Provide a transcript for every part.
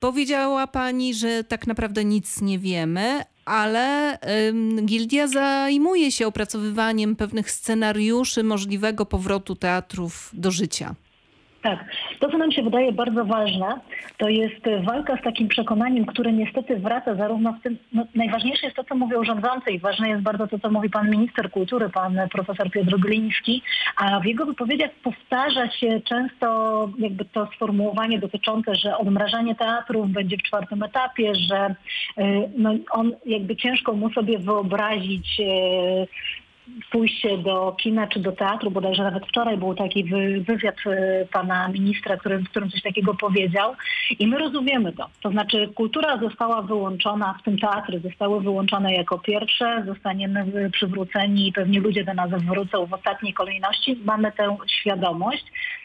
Powiedziała pani, że tak naprawdę nic nie wiemy, ale ym, gildia zajmuje się opracowywaniem pewnych scenariuszy możliwego powrotu teatrów do życia. Tak. To, co nam się wydaje bardzo ważne, to jest walka z takim przekonaniem, które niestety wraca zarówno w tym, no, najważniejsze jest to, co mówią rządzący i ważne jest bardzo to, co mówi pan minister kultury, pan profesor Piotr Gliński, a w jego wypowiedziach powtarza się często jakby to sformułowanie dotyczące, że odmrażanie teatrów będzie w czwartym etapie, że y, no, on jakby ciężko mu sobie wyobrazić pójście do kina czy do teatru, bodajże nawet wczoraj był taki wy, wywiad y, pana ministra, który, w którym coś takiego powiedział i my rozumiemy to. To znaczy kultura została wyłączona, w tym teatry zostały wyłączone jako pierwsze, zostaniemy przywróceni i pewnie ludzie do nas wrócą w ostatniej kolejności. Mamy tę świadomość.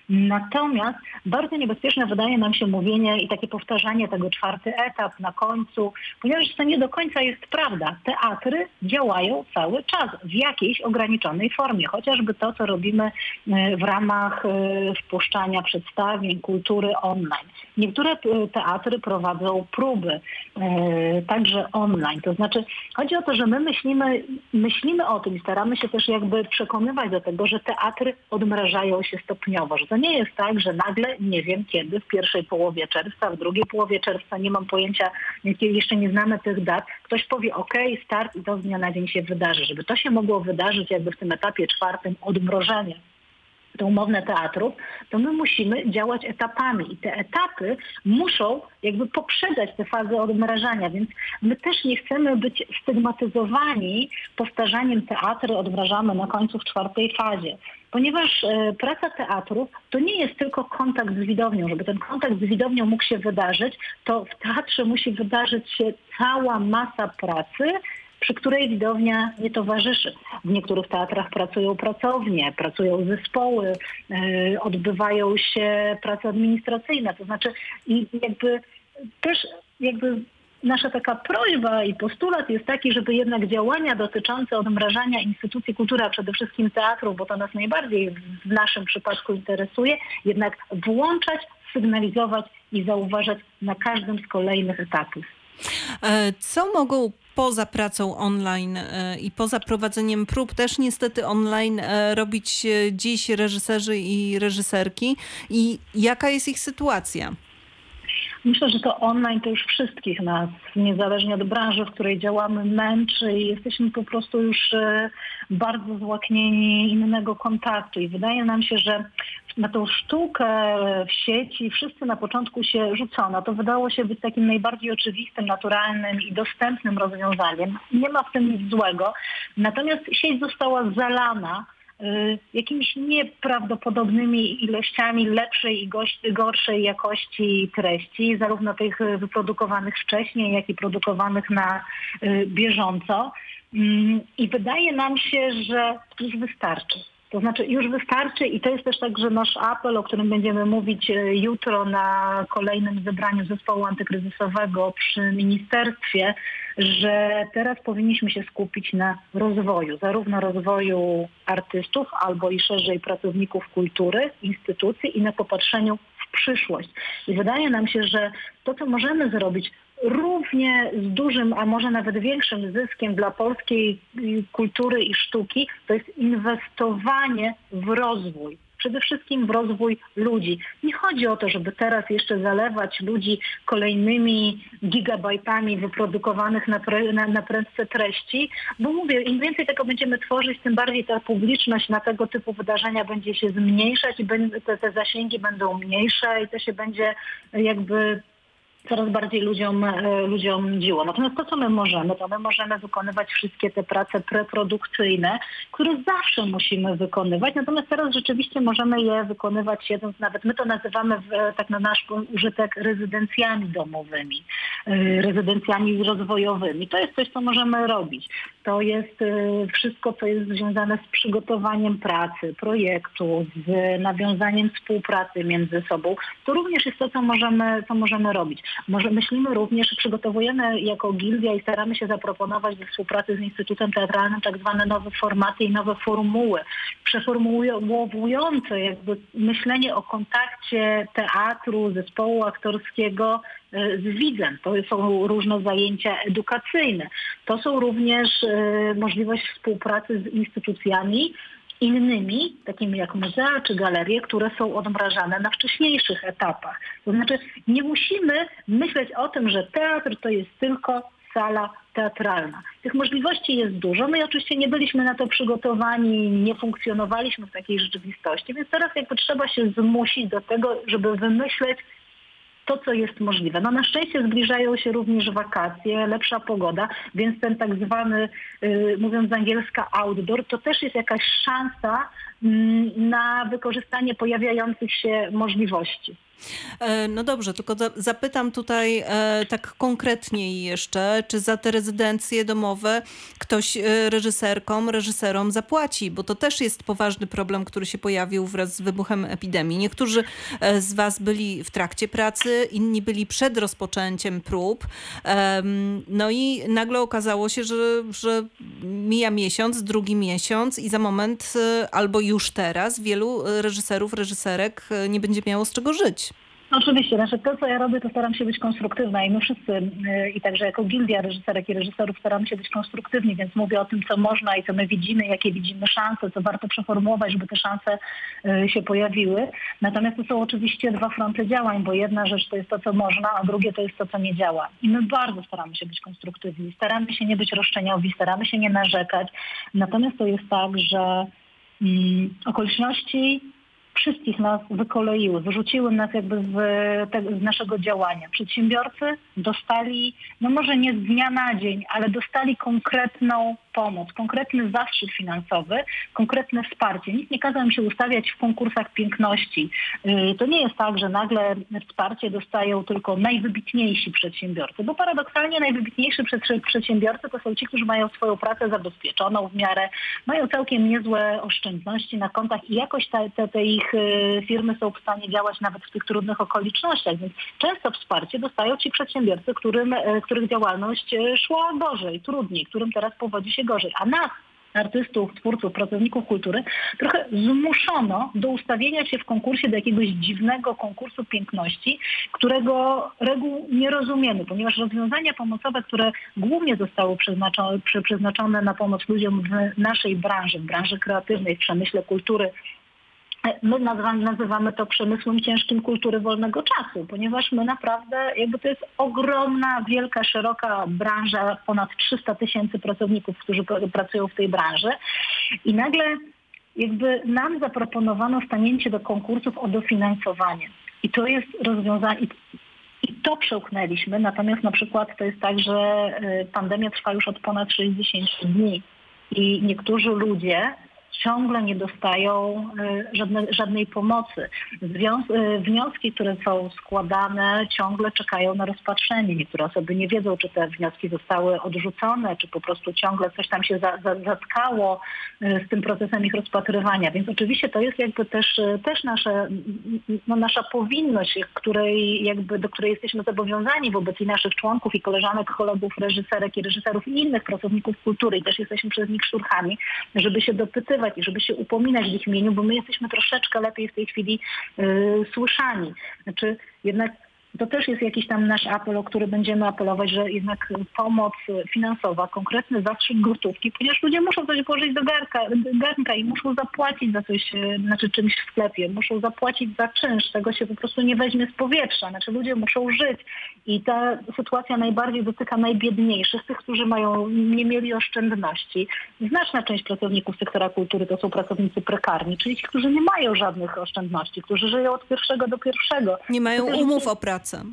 Natomiast bardzo niebezpieczne wydaje nam się mówienie i takie powtarzanie tego czwarty etap na końcu, ponieważ to nie do końca jest prawda. Teatry działają cały czas w jakiejś ograniczonej formie, chociażby to, co robimy e, w ramach e, wpuszczania przedstawień, kultury online. Niektóre e, teatry prowadzą próby, także online. To znaczy chodzi o to, że my myślimy, myślimy o tym i staramy się też jakby przekonywać do tego, że teatry odmrażają się stopniowo, że to nie jest tak, że nagle nie wiem kiedy, w pierwszej połowie czerwca, w drugiej połowie czerwca, nie mam pojęcia, jeszcze nie znamy tych dat, ktoś powie ok, start i to z dnia na dzień się wydarzy. Żeby to się mogło wydarzyć jakby w tym etapie czwartym odmrożenia umowne teatrów, to my musimy działać etapami i te etapy muszą jakby poprzedzać te fazy odmrażania, więc my też nie chcemy być stygmatyzowani powtarzaniem teatry odmrażamy na końcu w czwartej fazie. Ponieważ e, praca teatrów to nie jest tylko kontakt z widownią. Żeby ten kontakt z widownią mógł się wydarzyć, to w teatrze musi wydarzyć się cała masa pracy, przy której widownia nie towarzyszy. W niektórych teatrach pracują pracownie, pracują zespoły, yy, odbywają się prace administracyjne. To znaczy i jakby też jakby nasza taka prośba i postulat jest taki, żeby jednak działania dotyczące odmrażania instytucji kultury, a przede wszystkim teatru, bo to nas najbardziej w naszym przypadku interesuje, jednak włączać, sygnalizować i zauważać na każdym z kolejnych etapów. E, co mogą poza pracą online e, i poza prowadzeniem prób, też niestety online e, robić dziś reżyserzy i reżyserki i jaka jest ich sytuacja? Myślę, że to online to już wszystkich nas, niezależnie od branży, w której działamy, męczy i jesteśmy po prostu już e, bardzo złaknieni innego kontaktu. I wydaje nam się, że na tą sztukę w sieci wszyscy na początku się rzucono. To wydało się być takim najbardziej oczywistym, naturalnym i dostępnym rozwiązaniem. Nie ma w tym nic złego. Natomiast sieć została zalana jakimiś nieprawdopodobnymi ilościami lepszej i gorszej jakości treści, zarówno tych wyprodukowanych wcześniej, jak i produkowanych na y, bieżąco. Mm, I wydaje nam się, że już wystarczy. To znaczy już wystarczy i to jest też także nasz apel, o którym będziemy mówić e, jutro na kolejnym zebraniu zespołu antykryzysowego przy ministerstwie, że teraz powinniśmy się skupić na rozwoju, zarówno rozwoju artystów, albo i szerzej pracowników kultury, instytucji i na popatrzeniu w przyszłość. I wydaje nam się, że to, co możemy zrobić równie z dużym, a może nawet większym zyskiem dla polskiej kultury i sztuki, to jest inwestowanie w rozwój. Przede wszystkim w rozwój ludzi. Nie chodzi o to, żeby teraz jeszcze zalewać ludzi kolejnymi gigabajtami wyprodukowanych na, pre, na, na prędce treści, bo mówię, im więcej tego będziemy tworzyć, tym bardziej ta publiczność na tego typu wydarzenia będzie się zmniejszać i te, te zasięgi będą mniejsze i to się będzie jakby coraz bardziej ludziom, e, ludziom dziło. Natomiast to, co my możemy, to my możemy wykonywać wszystkie te prace preprodukcyjne, które zawsze musimy wykonywać, natomiast teraz rzeczywiście możemy je wykonywać jedząc, nawet my to nazywamy w, tak na nasz użytek rezydencjami domowymi, e, rezydencjami rozwojowymi. To jest coś, co możemy robić. To jest e, wszystko, co jest związane z przygotowaniem pracy, projektu, z nawiązaniem współpracy między sobą. To również jest to, co możemy, co możemy robić. Może myślimy również, przygotowujemy jako gildia i staramy się zaproponować do współpracy z Instytutem Teatralnym tak zwane nowe formaty i nowe formuły, przeformułujące jakby myślenie o kontakcie teatru, zespołu aktorskiego z widzem, to są różne zajęcia edukacyjne, to są również możliwość współpracy z instytucjami, innymi, takimi jak muzea czy galerie, które są odmrażane na wcześniejszych etapach. To znaczy nie musimy myśleć o tym, że teatr to jest tylko sala teatralna. Tych możliwości jest dużo. My oczywiście nie byliśmy na to przygotowani, nie funkcjonowaliśmy w takiej rzeczywistości, więc teraz jakby trzeba się zmusić do tego, żeby wymyśleć to, co jest możliwe. No na szczęście zbliżają się również wakacje, lepsza pogoda, więc ten tak zwany, yy, mówiąc angielska, outdoor, to też jest jakaś szansa yy, na wykorzystanie pojawiających się możliwości. E, no dobrze, tylko zapytam tutaj e, tak konkretniej jeszcze, czy za te rezydencje domowe ktoś e, reżyserkom, reżyserom zapłaci, bo to też jest poważny problem, który się pojawił wraz z wybuchem epidemii. Niektórzy z Was byli w trakcie pracy, inni byli przed rozpoczęciem prób. No i nagle okazało się, że, że mija miesiąc, drugi miesiąc i za moment albo już teraz wielu reżyserów, reżyserek nie będzie miało z czego żyć. No oczywiście, znaczy to co ja robię, to staram się być konstruktywna i my wszyscy y, i także jako gildia reżyserek i reżyserów staramy się być konstruktywni, więc mówię o tym, co można i co my widzimy, jakie widzimy szanse, co warto przeformułować, żeby te szanse y, się pojawiły. Natomiast to są oczywiście dwa fronty działań, bo jedna rzecz to jest to, co można, a drugie to jest to, co nie działa. I my bardzo staramy się być konstruktywni, staramy się nie być roszczeniowi, staramy się nie narzekać. Natomiast to jest tak, że mm, okoliczności wszystkich nas wykoleiły, wyrzuciły nas jakby z, te, z, naszego działania. Przedsiębiorcy dostali, no może nie z dnia na dzień, ale dostali konkretną pomoc, konkretny zastrzyk finansowy, konkretne wsparcie. Nikt nie kazał im się ustawiać w konkursach piękności. Y, to nie jest tak, że nagle wsparcie dostają tylko najwybitniejsi przedsiębiorcy, bo paradoksalnie najwybitniejsi przedsiębiorcy to są ci, którzy mają swoją pracę zabezpieczoną w miarę, mają całkiem niezłe oszczędności na kontach i jakoś te, te, te ich y, firmy są w stanie działać nawet w tych trudnych okolicznościach, więc często wsparcie dostają ci przedsiębiorcy, którym, y, których działalność szła gorzej, trudniej, którym teraz powodzi się gorzej. A nas, artystów, twórców, pracowników kultury, trochę zmuszono do ustawienia się w konkursie do jakiegoś dziwnego konkursu piękności, którego reguł nie rozumiemy, ponieważ rozwiązania pomocowe, które głównie zostały przeznaczone, przeznaczone na pomoc ludziom w naszej branży, w branży kreatywnej, w przemyśle kultury, My nazywamy, to przemysłem ciężkim kultury wolnego czasu, ponieważ my naprawdę, jakby to jest ogromna, wielka, szeroka branża, ponad 300 tysięcy pracowników, którzy pracują w tej branży. I nagle jakby nam zaproponowano stanięcie do konkursów o dofinansowanie. I to jest rozwiązanie, i to przełknęliśmy, natomiast na przykład to jest tak, że y, pandemia trwa już od ponad 60 dni. I niektórzy ludzie ciągle nie dostają y, żadne, żadnej pomocy. Y, wnioski, które są składane, ciągle czekają na rozpatrzenie. Niektóre osoby nie wiedzą, czy te wnioski zostały odrzucone, czy po prostu ciągle coś tam się za, za, zatkało y, z tym procesem ich rozpatrywania. Więc oczywiście to jest jakby też, też nasze, no nasza powinność, której jakby, do której jesteśmy zobowiązani wobec i naszych członków i koleżanek, kolegów, reżyserek i reżyserów i innych pracowników kultury i też jesteśmy przez nich szurchami, żeby się dopytywać i żeby się upominać w ich imieniu, bo my jesteśmy troszeczkę lepiej w tej chwili yy, słyszani. Znaczy jednak to też jest jakiś tam nasz apel, o który będziemy apelować, że jednak pomoc finansowa, konkretny zastrzyk gotówki, ponieważ ludzie muszą coś włożyć do garka, garnka i muszą zapłacić za coś, e, znaczy czymś w sklepie, muszą zapłacić za czynsz, tego się po prostu nie weźmie z powietrza, znaczy ludzie muszą żyć i ta sytuacja najbardziej dotyka najbiedniejszych, tych, którzy mają, nie mieli oszczędności. Znaczna część pracowników sektora kultury to są pracownicy prekarni, czyli ci, którzy nie mają żadnych oszczędności, którzy żyją od pierwszego do pierwszego. Nie mają umów o pracę pracę.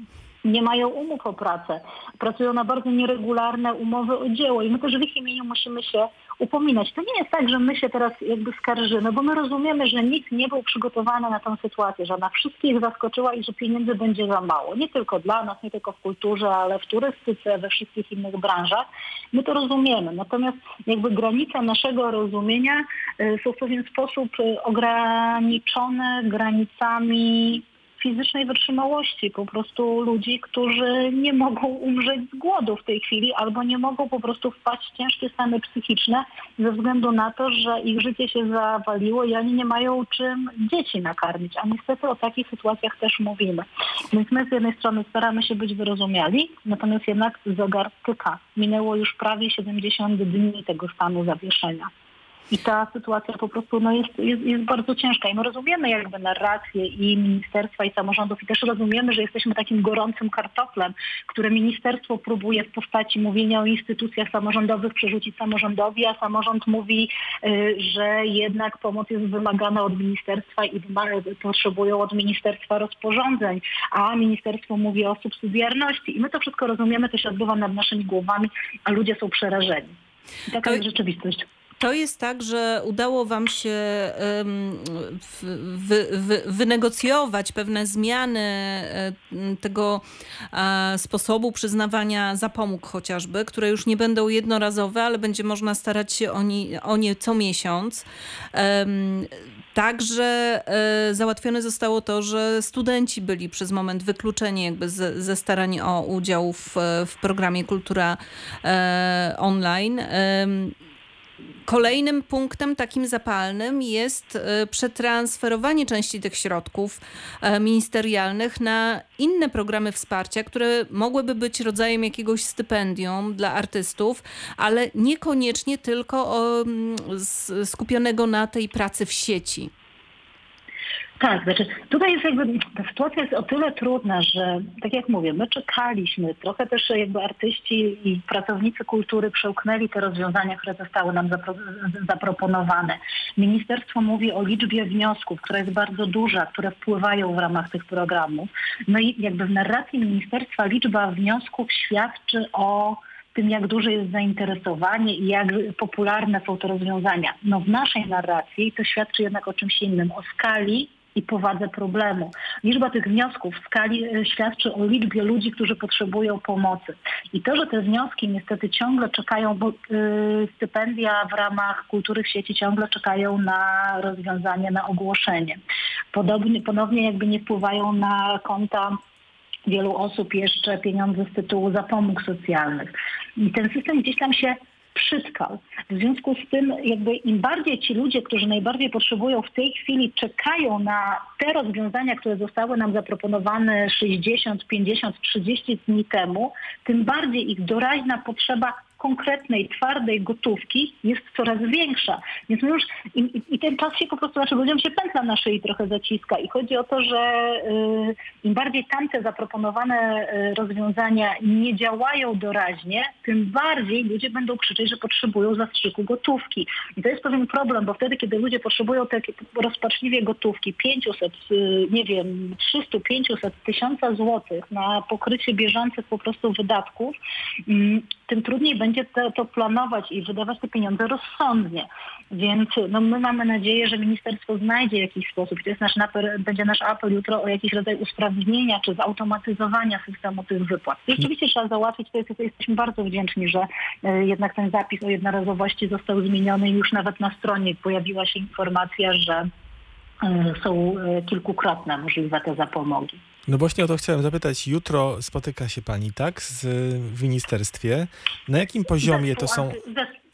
Nie mają umów o pracę. Pracują na bardzo nieregularne umowy o dzieło i my też w ich imieniu musimy się upominać. To nie jest tak, że my się teraz jakby skarżymy, bo my rozumiemy, że nikt nie był przygotowany na tę sytuację, że ona wszystkich zaskoczyła i że pieniędzy będzie za mało. Nie tylko dla nas, nie tylko w kulturze, ale w turystyce, we wszystkich innych branżach. My to rozumiemy. Natomiast jakby granica naszego rozumienia y, są w pewien sposób y, ograniczone granicami fizycznej wytrzymałości po prostu ludzi, którzy nie mogą umrzeć z głodu w tej chwili albo nie mogą po prostu wpaść w ciężkie stany psychiczne ze względu na to, że ich życie się zawaliło i oni nie mają czym dzieci nakarmić. A niestety o takich sytuacjach też mówimy. Więc my z jednej strony staramy się być wyrozumiali, natomiast jednak zegar tyka. Minęło już prawie 70 dni tego stanu zawieszenia. I ta sytuacja po prostu no, jest, jest, jest bardzo ciężka. I my rozumiemy jakby narrację i ministerstwa i samorządów i też rozumiemy, że jesteśmy takim gorącym kartoflem, które ministerstwo próbuje w postaci mówienia o instytucjach samorządowych przerzucić samorządowi, a samorząd mówi, y, że jednak pomoc jest wymagana od ministerstwa i potrzebują od ministerstwa rozporządzeń, a ministerstwo mówi o subsydiarności. I my to wszystko rozumiemy, to się odbywa nad naszymi głowami, a ludzie są przerażeni. I taka to... jest rzeczywistość. To jest tak, że udało Wam się wy, wy, wynegocjować pewne zmiany e, tego e, sposobu przyznawania zapomóg chociażby, które już nie będą jednorazowe, ale będzie można starać się o nie, o nie co miesiąc. Także e, załatwione zostało to, że studenci byli przez moment wykluczeni jakby z, ze starań o udział w, w programie Kultura Online. Kolejnym punktem takim zapalnym jest e, przetransferowanie części tych środków e, ministerialnych na inne programy wsparcia, które mogłyby być rodzajem jakiegoś stypendium dla artystów, ale niekoniecznie tylko skupionego na tej pracy w sieci. Tak, znaczy tutaj jest jakby, ta sytuacja jest o tyle trudna, że tak jak mówię, my czekaliśmy, trochę też jakby artyści i pracownicy kultury przełknęli te rozwiązania, które zostały nam zapro, zaproponowane. Ministerstwo mówi o liczbie wniosków, która jest bardzo duża, które wpływają w ramach tych programów. No i jakby w narracji ministerstwa liczba wniosków świadczy o tym, jak duże jest zainteresowanie i jak popularne są te rozwiązania. No w naszej narracji to świadczy jednak o czymś innym, o skali i powadze problemu. Liczba tych wniosków w skali e, świadczy o liczbie ludzi, którzy potrzebują pomocy. I to, że te wnioski niestety ciągle czekają, bo y, stypendia w ramach kultury w sieci ciągle czekają na rozwiązanie, na ogłoszenie. Podobnie, ponownie jakby nie wpływają na konta wielu osób jeszcze pieniądze z tytułu zapomóg socjalnych. I ten system gdzieś tam się przytkał. W związku z tym jakby im bardziej ci ludzie, którzy najbardziej potrzebują w tej chwili czekają na te rozwiązania, które zostały nam zaproponowane 60, 50, 30 dni temu, tym bardziej ich doraźna potrzeba konkretnej, twardej gotówki jest coraz większa. Więc my już i, i, ten czas się po prostu, znaczy ludziom się pętla na szyi trochę zaciska i chodzi o to, że y, im bardziej tamte zaproponowane y, rozwiązania nie działają doraźnie, tym bardziej ludzie będą krzyczeć, że potrzebują zastrzyku gotówki. I to jest pewien problem, bo wtedy, kiedy ludzie potrzebują takie rozpaczliwie gotówki 500, y, nie wiem, 300, 500, 1000 złotych na pokrycie bieżących po prostu wydatków, mm, tym trudniej będzie to, to, planować i wydawać te pieniądze rozsądnie. Więc no, my mamy nadzieję, że ministerstwo znajdzie jakiś sposób to jest nasz apel, będzie nasz apel jutro o jakiś rodzaj usprawnienia czy zautomatyzowania systemu tych wypłat. Rzeczywiście trzeba załatwić, to, jest, jesteśmy bardzo wdzięczni, że e, jednak ten zapis o jednorazowości został zmieniony i już nawet na stronie pojawiła się informacja, że e, są e, kilkukrotne możliwe te zapomogi. No właśnie o to chciałem zapytać. Jutro spotyka się pani, tak, z, w ministerstwie. Na jakim poziomie to są...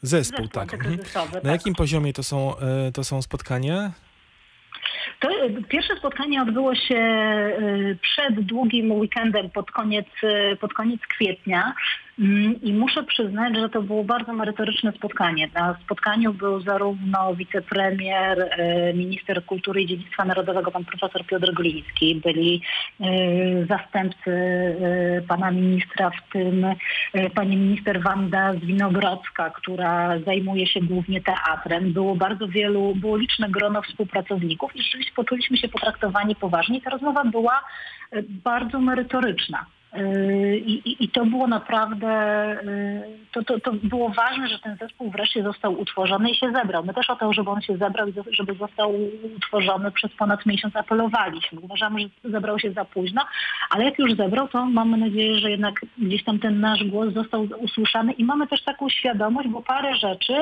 Zespół, tak. Mhm. Na tak. jakim poziomie to są, e, to są spotkania? To e, pierwsze spotkanie odbyło się e, przed długim weekendem pod koniec, pod koniec kwietnia. Mm, I muszę przyznać, że to było bardzo merytoryczne spotkanie. Na spotkaniu był zarówno wicepremier, e, minister kultury i dziedzictwa narodowego, pan profesor Piotr Gliński, byli e, zastępcy e, pana ministra, w tym pani minister Wanda Zwinogrodzka, która zajmuje się głównie teatrem. Było bardzo wielu, było liczne grono współpracowników i rzeczywiście poczuliśmy się potraktowani poważnie. Ta rozmowa była bardzo merytoryczna. Yy, I, to było naprawdę, yy, to, to, to było ważne, że ten zespół wreszcie został utworzony i się zebrał. My też o to, żeby on się zebrał i żeby został utworzony przez ponad miesiąc apelowaliśmy. Uważamy, że zebrał się za późno, ale jak już zebrał, to mamy nadzieję, że jednak gdzieś tam ten nasz głos został usłyszany i mamy też taką świadomość, bo parę rzeczy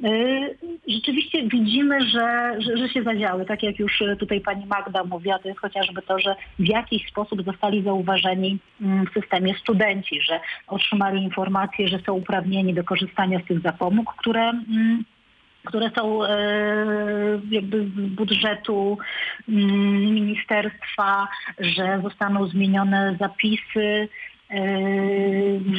yy, rzeczywiście widzimy, że, że, że się zadziały. Tak jak już tutaj pani Magda mówiła, to jest chociażby to, że w jakiś sposób zostali zauważeni mm, systemie studenci, że otrzymali informację, że są uprawnieni do korzystania z tych zapomóg, które mm, które są e, jakby z budżetu mm, ministerstwa, że zostaną zmienione zapisy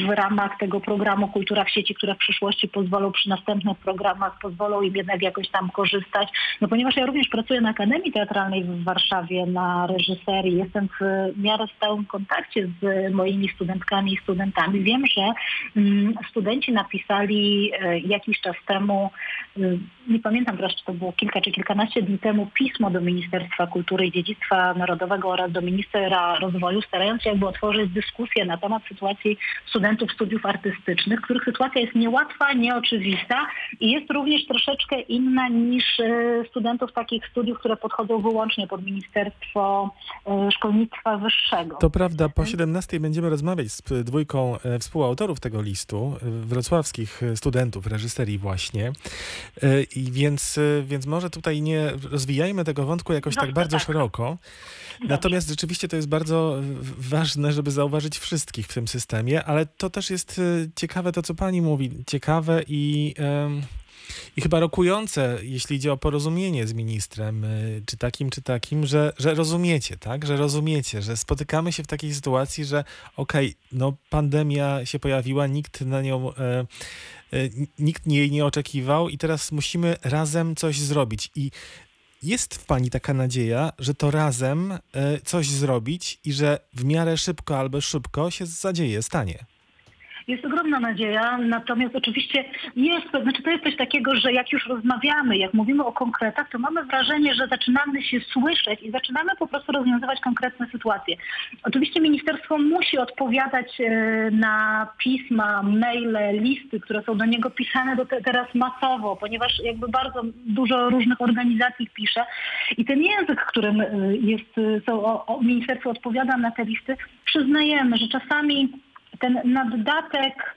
w ramach tego programu Kultura w sieci, które w przyszłości pozwolą przy następnych programach, pozwolą im jednak jakoś tam korzystać. No ponieważ ja również pracuję na Akademii Teatralnej w Warszawie na reżyserii, jestem w miarę stałym kontakcie z moimi studentkami i studentami. Wiem, że mm, studenci napisali e, jakiś czas temu, y, nie pamiętam teraz, czy to było kilka czy kilkanaście dni temu, pismo do Ministerstwa Kultury i Dziedzictwa Narodowego oraz do Ministra Rozwoju, starając się jakby otworzyć dyskusję na temat sytuacji studentów studiów artystycznych, których sytuacja jest niełatwa, nieoczywista i jest również troszeczkę inna niż e, studentów takich studiów, które podchodzą wyłącznie pod Ministerstwo e, Szkolnictwa Wyższego. To prawda, po 17 będziemy rozmawiać z dwójką e, współautorów tego listu, wrocławskich studentów reżyserii właśnie. I więc, więc może tutaj nie rozwijajmy tego wątku jakoś tak bardzo tak. szeroko. Natomiast rzeczywiście to jest bardzo ważne, żeby zauważyć wszystkich w tym systemie, ale to też jest e, ciekawe to, co pani mówi. Ciekawe i. I chyba rokujące, jeśli idzie o porozumienie z ministrem, e, czy takim, czy takim, że, że rozumiecie, tak? Że rozumiecie, że spotykamy się w takiej sytuacji, że okej, okay, no pandemia się pojawiła, nikt na nią, e, nikt jej nie oczekiwał i teraz musimy razem coś zrobić. I jest w Pani taka nadzieja, że to razem e, coś zrobić i że w miarę szybko albo szybko się zadzieje, stanie? Jest ogromna nadzieja, natomiast oczywiście jest, znaczy to jest coś takiego, że jak już rozmawiamy, jak mówimy o konkretach, to mamy wrażenie, że zaczynamy się słyszeć i zaczynamy po prostu rozwiązywać konkretne sytuacje. Oczywiście ministerstwo musi odpowiadać e, na pisma, maile, listy, które są do niego pisane do te, teraz masowo, ponieważ jakby bardzo dużo różnych organizacji pisze i ten język, którym e, jest, są, o, ministerstwo odpowiada na te listy, przyznajemy, że czasami ten naddatek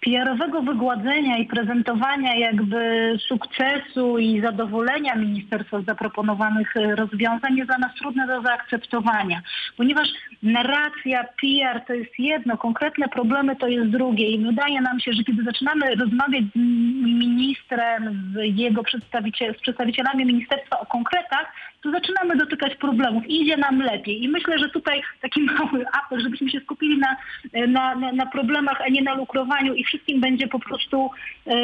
PR-owego wygładzenia i prezentowania jakby sukcesu i zadowolenia ministerstwa z zaproponowanych e, rozwiązań jest dla nas trudne do zaakceptowania, ponieważ narracja, PR to jest jedno, konkretne problemy to jest drugie i wydaje nam się, że kiedy zaczynamy rozmawiać z ministrem, z jego z przedstawicielami ministerstwa o konkretach, to zaczynamy dotykać problemów idzie nam lepiej. I myślę, że tutaj taki mały apel, żebyśmy się skupili na, na, na, na problemach, a nie na lukrowaniu i wszystkim będzie po prostu yy,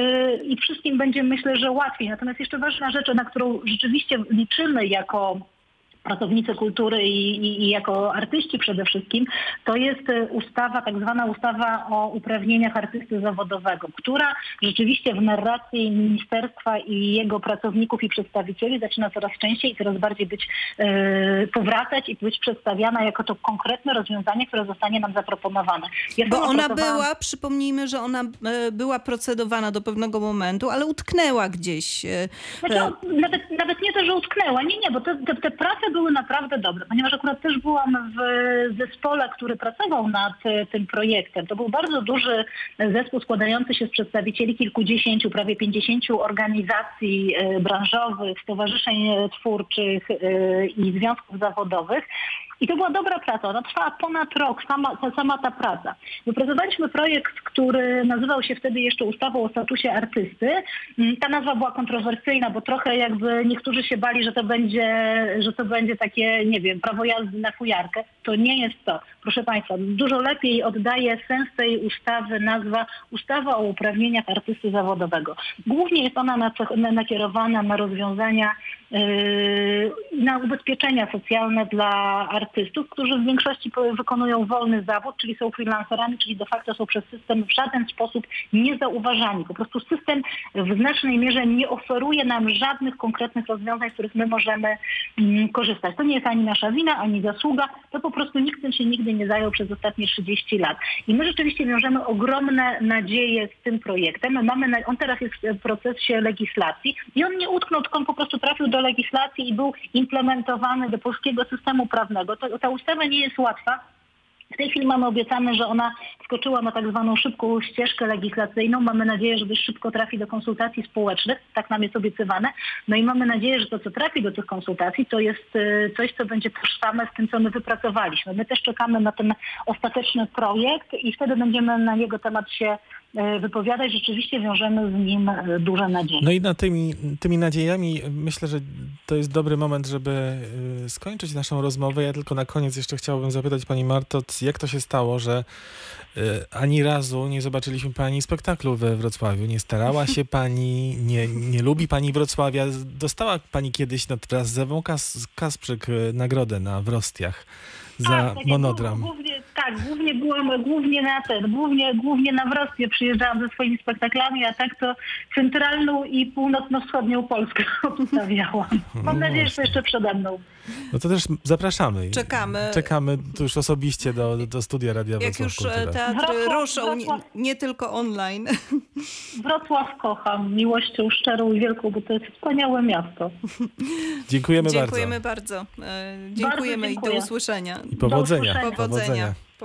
i wszystkim będzie myślę, że łatwiej. Natomiast jeszcze ważna rzecz, na którą rzeczywiście liczymy jako pracownicy kultury i, i, i, jako artyści przede wszystkim, to jest e, ustawa, tak zwana ustawa o uprawnieniach artysty zawodowego, która rzeczywiście w narracji ministerstwa i jego pracowników i przedstawicieli zaczyna coraz częściej i coraz bardziej być e, powracać i być przedstawiana jako to konkretne rozwiązanie, które zostanie nam zaproponowane. Ja Bo ona była, przypomnijmy, że ona e, była procedowana do pewnego momentu, ale utknęła gdzieś. Znaczy, nawet, nawet nie to, że utknęła, nie, nie, bo te, te, te prace były naprawdę dobre, ponieważ akurat też byłam w zespole, który pracował nad e, tym projektem. To był bardzo duży zespół składający się z przedstawicieli kilkudziesięciu, prawie pięćdziesięciu organizacji e, branżowych, stowarzyszeń twórczych e, i związków zawodowych. I to była dobra praca. Ona trwała ponad rok, sama, sama ta praca. Wypracowaliśmy projekt, który nazywał się wtedy jeszcze ustawą o statusie artysty. Mm, ta nazwa była kontrowersyjna, bo trochę jakby niektórzy się bali, że to będzie, że to będzie takie, nie wiem, prawo jazdy na fujarkę. To nie jest to. Proszę Państwa, dużo lepiej oddaje sens tej ustawy nazwa Ustawa o uprawnieniach artysty zawodowego. Głównie jest ona nakierowana na rozwiązania na ubezpieczenia socjalne dla artystów, którzy w większości wykonują wolny zawód, czyli są freelancerami, czyli de facto są przez system w żaden sposób niezauważani. Po prostu system w znacznej mierze nie oferuje nam żadnych konkretnych rozwiązań, z których my możemy mm, korzystać. To nie jest ani nasza wina, ani zasługa, to po prostu nikt tym się nigdy nie zajął przez ostatnie 30 lat. I my rzeczywiście wiążemy ogromne nadzieje z tym projektem. Mamy on teraz jest w procesie legislacji i on nie utknął, tylko on po prostu trafił do legislacji i był implementowany do polskiego systemu prawnego. To, ta ustawa nie jest łatwa. W tej chwili mamy obiecane, że ona wskoczyła na tak zwaną szybką ścieżkę legislacyjną. Mamy nadzieję, że szybko trafi do konsultacji społecznych, tak nam jest obiecywane. No i mamy nadzieję, że to, co trafi do tych konsultacji, to jest y, coś, co będzie tożsame z tym, co my wypracowaliśmy. My też czekamy na ten ostateczny projekt i wtedy będziemy na jego temat się wypowiadać. Rzeczywiście wiążemy z nim y, duże nadzieje. No i na tymi, tymi nadziejami myślę, że to jest dobry moment, żeby skończyć naszą rozmowę. Ja tylko na koniec jeszcze chciałbym zapytać Pani Marto, jak to się stało, że ani razu nie zobaczyliśmy Pani spektaklu we Wrocławiu. Nie starała się Pani, nie, nie lubi Pani Wrocławia. Dostała Pani kiedyś no, wraz z Ewą Kas, Kasprzyk nagrodę na Wrostiach za Tak, tak, ja monodram. Głównie, tak, głównie byłam głównie na ten, głównie, głównie na Wrocław przyjeżdżałam ze swoimi spektaklami, a tak to centralną i północno-wschodnią Polskę obstawiałam. No Mam nadzieję, że to jeszcze przede mną. No to też zapraszamy. Czekamy. Czekamy tu już osobiście do, do studia Radia Jak Wrocław już e, Kultura. teatry Wrocław- ruszą, nie, Wrocław- nie tylko online. Wrocław kocham miłością szczerą i wielką, bo to jest wspaniałe miasto. Dziękujemy, Dziękujemy bardzo. bardzo. E, Dziękujemy i do usłyszenia. I powodzenia. usłyszenia. Powodzenia.